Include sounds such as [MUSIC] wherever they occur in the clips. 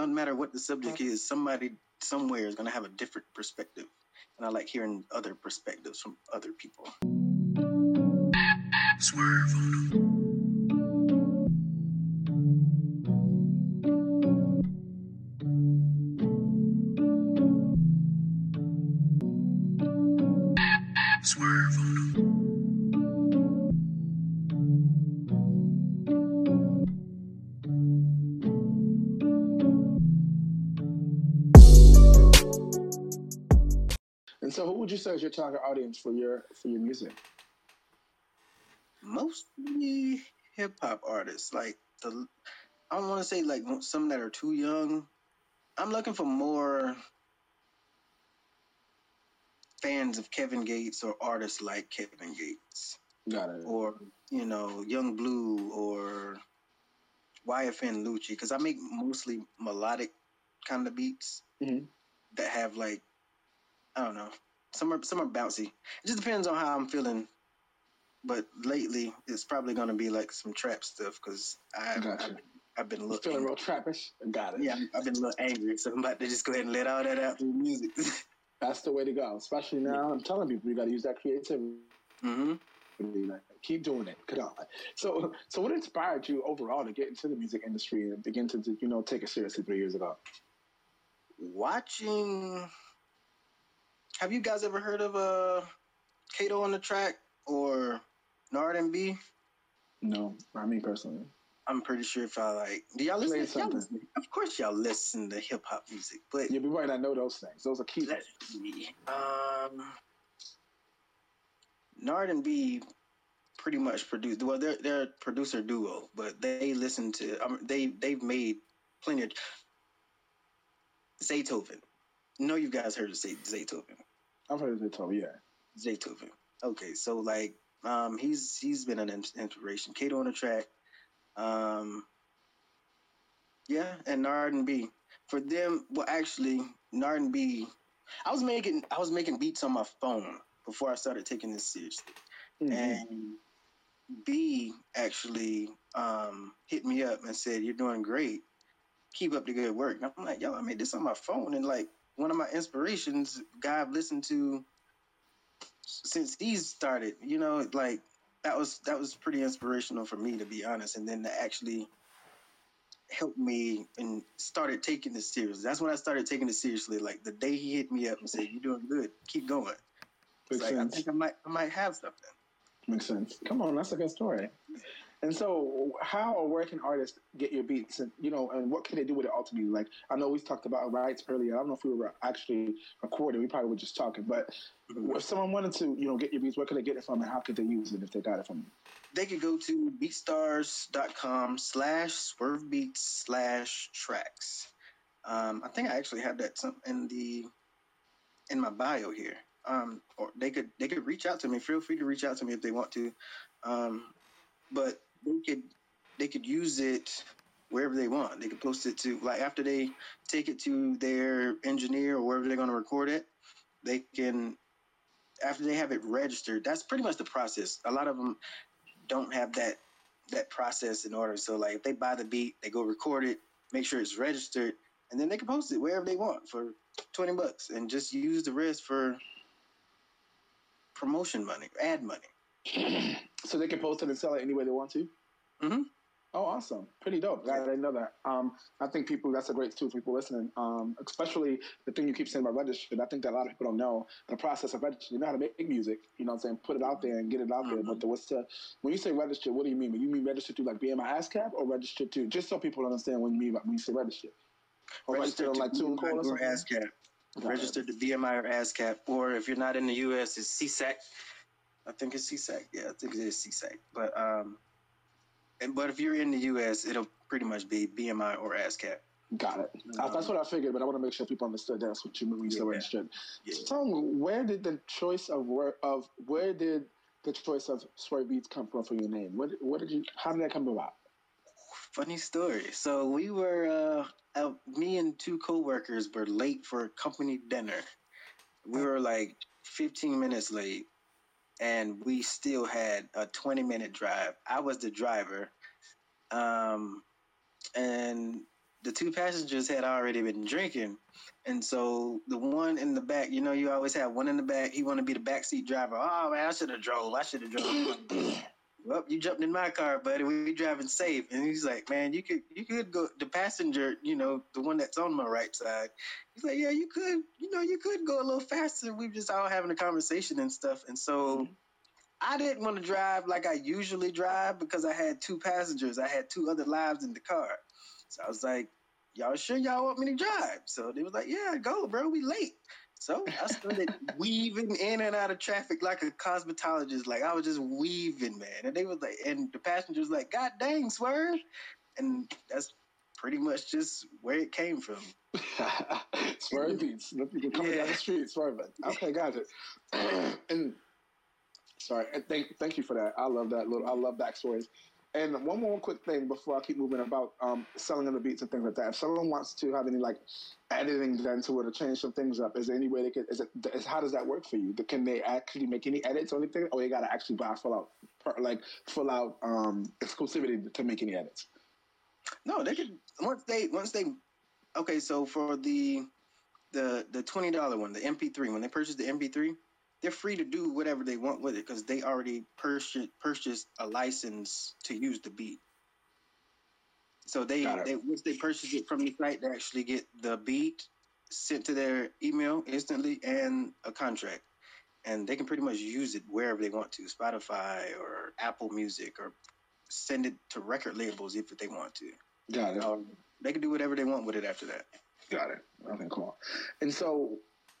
doesn't matter what the subject is. Somebody somewhere is gonna have a different perspective, and I like hearing other perspectives from other people. Swerve on 'em. And so, who would you say is your target audience for your for your music? mostly hip hop artists. Like the, I don't want to say like some that are too young. I'm looking for more fans of Kevin Gates or artists like Kevin Gates, Got it. or you know, Yung Bleu or YFN Lucci, because I make mostly melodic kind of beats Mhm. that have like, I don't know, some are some are bouncy. It just depends on how I'm feeling but lately it's probably going to be like some trap stuff because I've, Gotcha. I've, I've been a little feeling real trappish? Got it. yeah I've been a little angry so I'm about to just go ahead and let all that out through music. [LAUGHS] That's the way to go. Especially now, I'm telling people you got to use that creativity. Mm-hmm. Like, keep doing it. Come on. So, so what inspired you overall to get into the music industry and begin to, you know, take it seriously three years ago? Watching, have you guys ever heard of uh Kato on the track or Nard and B? No, not me personally. I'm pretty sure if I like, do y'all listen? Play Y'all something. listen of course, y'all listen to hip hop music, but Yeah, we might not know those things. Those are key. Let's see. Um, Nard and B pretty much produced. Well, they're they're a producer duo, but they listen to. Um, they they've made plenty of Zaytoven. know you guys heard of Zay- Zaytoven. I've heard of it, too. Yeah. Zaytoven. Okay, so like, um, he's he's been an ins- inspiration. Kato on the track. Um, yeah, and Nard and B. For them, well, actually, Nard and B. I was making I was making beats on my phone before I started taking this seriously, Mhm. and B actually um, hit me up and said, "You're doing great. Keep up the good work." And I'm like, "Yo, I made this on my phone," and like one of my inspirations, guy I've listened to since these started. You know, like that was that was pretty inspirational for me to be honest, and then to actually help me and started taking this seriously. That's when I started taking it seriously. Like the day he hit me up and said, "You're doing good. Keep going." Makes like I think I might I might have something. Makes sense. Come on, that's a good story. And so, how or where can artists get your beats, and you know, and what can they do with it ultimately? Like, I know we talked about rights earlier. I don't know if we were actually recording. We probably were just talking. But if someone wanted to, you know, get your beats, where could they get it from, and how could they use it if they got it from you? They could go to beatstars.com slash swervebeats slash tracks. Um, I think I actually have that in the in my bio here. Um, or they could they could reach out to me. Feel free to reach out to me if they want to. Um, but they could they could use it wherever they want. They could post it to like after they take it to their engineer or wherever they're going to record it. They can after they have it registered. That's pretty much the process. A lot of them don't have that that process in order. So like if they buy the beat, they go record it, make sure it's registered, and then they can post it wherever they want for twenty bucks, and just use the rest for promotion money, ad money. [CLEARS THROAT] So they can post it and sell it any way they want to. Mhm. Oh, awesome! Pretty dope. I didn't know that. Um, I think people that's a great tool for people listening. Um, especially the thing you keep saying about registered. I think that a lot of people don't know the process of registering. You know how to make music. You know what I'm saying? Put it out there and get it out there. But the, what's the when you say registered? What do you mean? You mean registered to like BMI ASCAP or registered to just so people understand what you mean by when you say registered? Or registered, on like to TuneCore or or? ASCAP. Got it. Registered to BMI or ASCAP, or if you're not in the U.S., it's SESAC. I think it's SESAC. Yeah, I think it is SESAC. But um, and, but if you're in the U.S., it'll pretty much be BMI or ASCAP. Got it. Uh, that's what I figured, but I want to make sure people understood that's what you mean when you say Yeah. registered. Yeah. So tell me, where did the choice of where of where did the choice of Swerve Beats come from for your name? What what did you? How did that come about? Funny story. So we were, uh, out, me and two coworkers were late for a company dinner. We were like 15 minutes late, and we still had a 20 minute drive. I was the driver, um, and the two passengers had already been drinking, and so the one in the back, you know, you always have one in the back. He want to be the backseat driver. Oh man, I should have drove. I should have drove. [CLEARS THROAT] well, you jumped in my car, buddy. We driving safe. And he's like, man, you could you could go the passenger, you know, the one that's on my right side. He's like, yeah, you could, you know, you could go a little faster. We just all having a conversation and stuff. And so mm-hmm. I didn't want to drive like I usually drive because I had two passengers. I had two other lives in the car. So I was like, y'all sure y'all want me to drive? So they was like, yeah, go, bro. We late. So I started weaving in and out of traffic like a cosmetologist. Like I was just weaving, man. And they was like, and the passengers like, God dang, swerve. And that's pretty much just where it came from. [LAUGHS] swerve beats. People coming yeah. down the street, swerving. Okay, got it. [CLEARS THROAT] and sorry, and thank thank you for that. I love that little. I love backstories. And one more quick thing before I keep moving about um, selling of the beats and things like that. If someone wants to have any like editing done to it or change some things up, is there any way they can? Is it? Is, how does that work for you? Can they actually make any edits or anything? Or you got to actually buy full out, like full out um, exclusivity to make any edits? No, they could once they once they. Okay, so for the the the twenty dollar one, the MP3, when they purchase the MP3, they're free to do whatever they want with it because they already purchased purchased a license to use the beat. So they, they once they purchase it from the site, they actually get the beat sent to their email instantly and a contract, and they can pretty much use it wherever they want to, Spotify or Apple Music, or send it to record labels if they want to. Got it. Um, they can do whatever they want with it after that. Got it. Okay, cool. And so,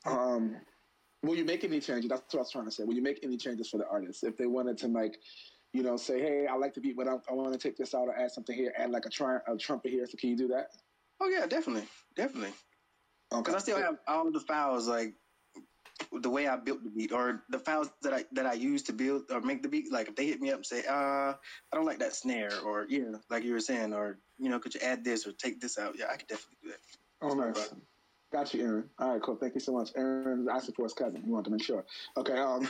um, will you make any changes? That's what I was trying to say. Will you make any changes for the artists if they wanted to like, you know, say, hey, I like the beat, but I, I want to take this out or add something here, add like a, tri- a trumpet here. So can you do that? Oh yeah, definitely, definitely. Because okay. I still have all the files like the way I built the beat or the files that I that I use to build or make the beat. Like if they hit me up and say, uh, I don't like that snare, or yeah, like you were saying, or you know, could you add this or take this out? Yeah, I could definitely do that. Oh, nice. Got you, Aaron. All right, cool. Thank you so much. Aaron asking for his cousin. We want to make sure. Okay. Um,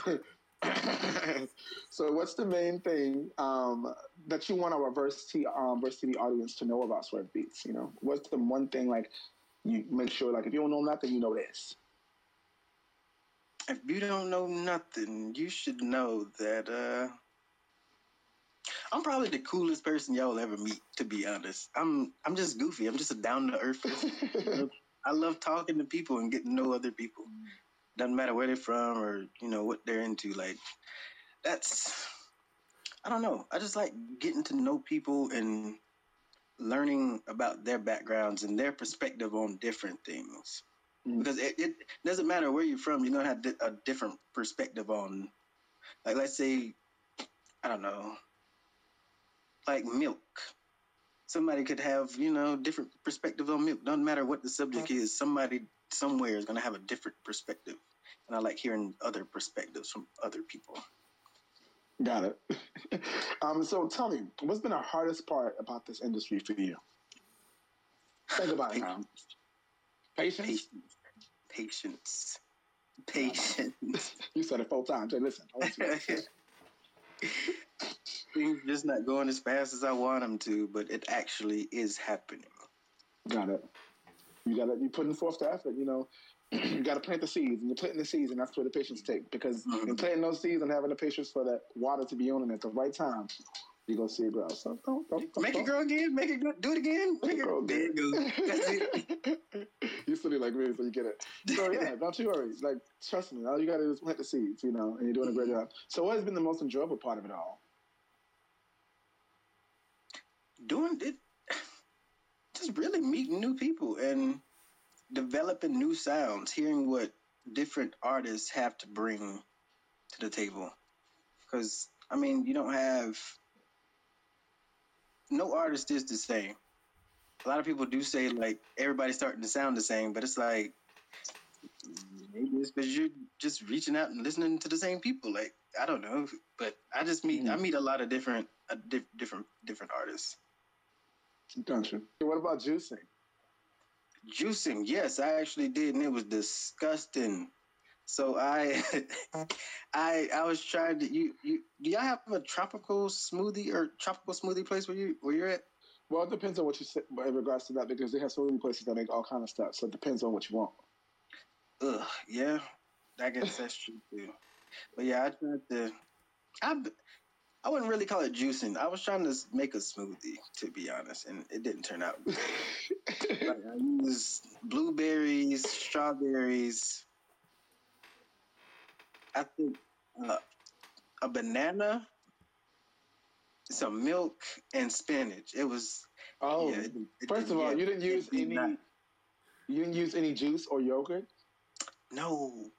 [LAUGHS] so, what's the main thing um, that you want our Verse, T, um, Verse TV audience to know about Swerve Beats? You know, what's the one thing like you make sure like if you don't know nothing, you know this. If you don't know nothing, you should know that uh, I'm probably the coolest person y'all ever meet. To be honest, I'm I'm just goofy. I'm just a down to earth. [LAUGHS] I love talking to people and getting to know other people. Doesn't matter where they're from or you know what they're into. Like that's I don't know. I just like getting to know people and learning about their backgrounds and their perspective on different things. Mm. Because it, it, doesn't matter where you're from, you're gonna have a different perspective on, like let's say, I don't know, like milk somebody could have you know different perspective on milk. Doesn't matter what the subject is. Somebody somewhere is going to have a different perspective, and I like hearing other perspectives from other people. Got it. [LAUGHS] um, so tell me, what's been the hardest part about this industry for you? Think about it now. Patience. Patience. Patience. [LAUGHS] you said it four times. Hey, listen. [LAUGHS] things just not going as fast as I want them to, but it actually is happening. Got it. You got to you putting forth the effort. You know, [CLEARS THROAT] you got to plant the seeds, and you're planting the seeds, and that's where the patience take. Because mm-hmm. in planting those seeds and having the patience for that water to be on it at the right time, you gonna see it grow. So don't, don't, don't make don't. it grow again. Make it grow, do it again. Make it grow again. That's it. [LAUGHS] you silly like me, so you get it. So [LAUGHS] yeah, don't you worry. Like trust me, all you gotta do is plant the seeds. You know, and you're doing a great job. So what has been the most enjoyable part of it all? Doing it, [SIGHS] just really meeting new people and developing new sounds, hearing what different artists have to bring to the table. Because, I mean, you don't have, no artist is the same. A lot of people do say, like, everybody's starting to sound the same, but it's like, maybe it's because you're just reaching out and listening to the same people. Like, I don't know, but I just meet, mm. I meet a lot of different, uh, di- different, different artists. Gotcha. What about juicing? Juicing, yes, I actually did, and it was disgusting. So I, [LAUGHS] I, I was trying to. You, you, do y'all have a tropical smoothie or tropical smoothie place where you where you're at? Well, it depends on what you say in regards to that because they have so many places that make all kind of stuff. So it depends on what you want. Ugh, yeah, I guess that's true too. But yeah, I tried to. I I wouldn't really call it juicing. I was trying to make a smoothie, to be honest, and it didn't turn out good. [LAUGHS] like I used blueberries, strawberries. I think uh, a banana, some milk, and spinach. It was. Oh, yeah, it, it first of all, you didn't use any. Not, you didn't use any juice or yogurt. No,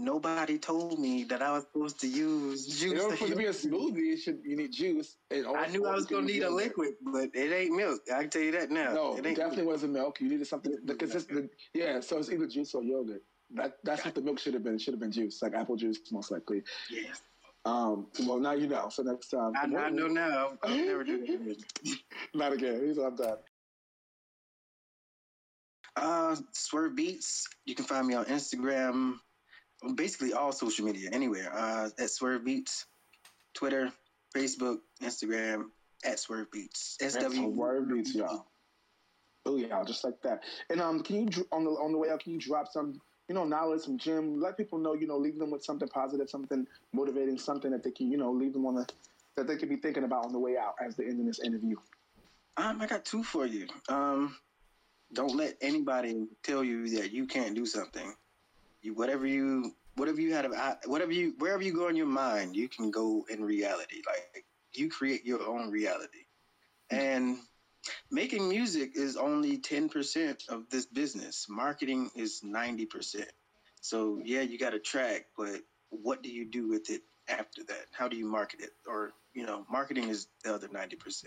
nobody told me that I was supposed to use juice. In order for it to be a smoothie, it should you need juice. I knew I was gonna need a liquid, but it ain't milk. I can tell you that now. No, it, it definitely milk. wasn't milk. You needed something because it's the yeah. So it's either juice or yogurt. That that's what the milk should have been. It should have been juice, like apple juice, most likely. Yes. Um, well, now you know. So next time, I, I know now. I'll never do that again. [LAUGHS] Not again. He's I'm done. Uh, Swerve Beats. You can find me on Instagram, basically all social media, anywhere. Uh, at Swerve Beats, Twitter, Facebook, Instagram, at Swerve Beats. SW Swerve Beats, y'all. Oh yeah, just like that. And um, can you on the on the way out? Can you drop some you know knowledge, some gym? Let people know, you know, leave them with something positive, something motivating, something that they can, you know, leave them on the that they could be thinking about on the way out as the end of this interview. Um, I got two for you. Um, don't let anybody tell you that you can't do something. You whatever you whatever you had of whatever you wherever you go in your mind, you can go in reality. Like you create your own reality. And making music is only 10% of this business. Marketing is 90%. So yeah, you got a track, but what do you do with it after that? How do you market it? Or, you know, marketing is the other 90%.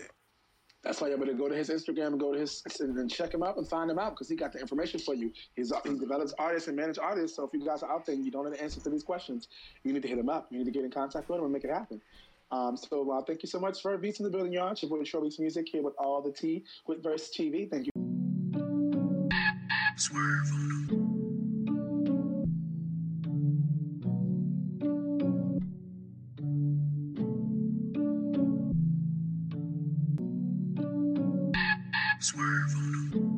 That's why you better go to his Instagram and go to his and check him out and find him out because he got the information for you. He's he develops artists and manage artists. So if you guys are out there and you don't know the answer to these questions, you need to hit him up. You need to get in contact with him and make it happen. Um, so uh, thank you so much for Beats in the building, y'all. It's your boy Beats Music here with all the tea with Verse TV. Thank you. Swerve Swerve on them.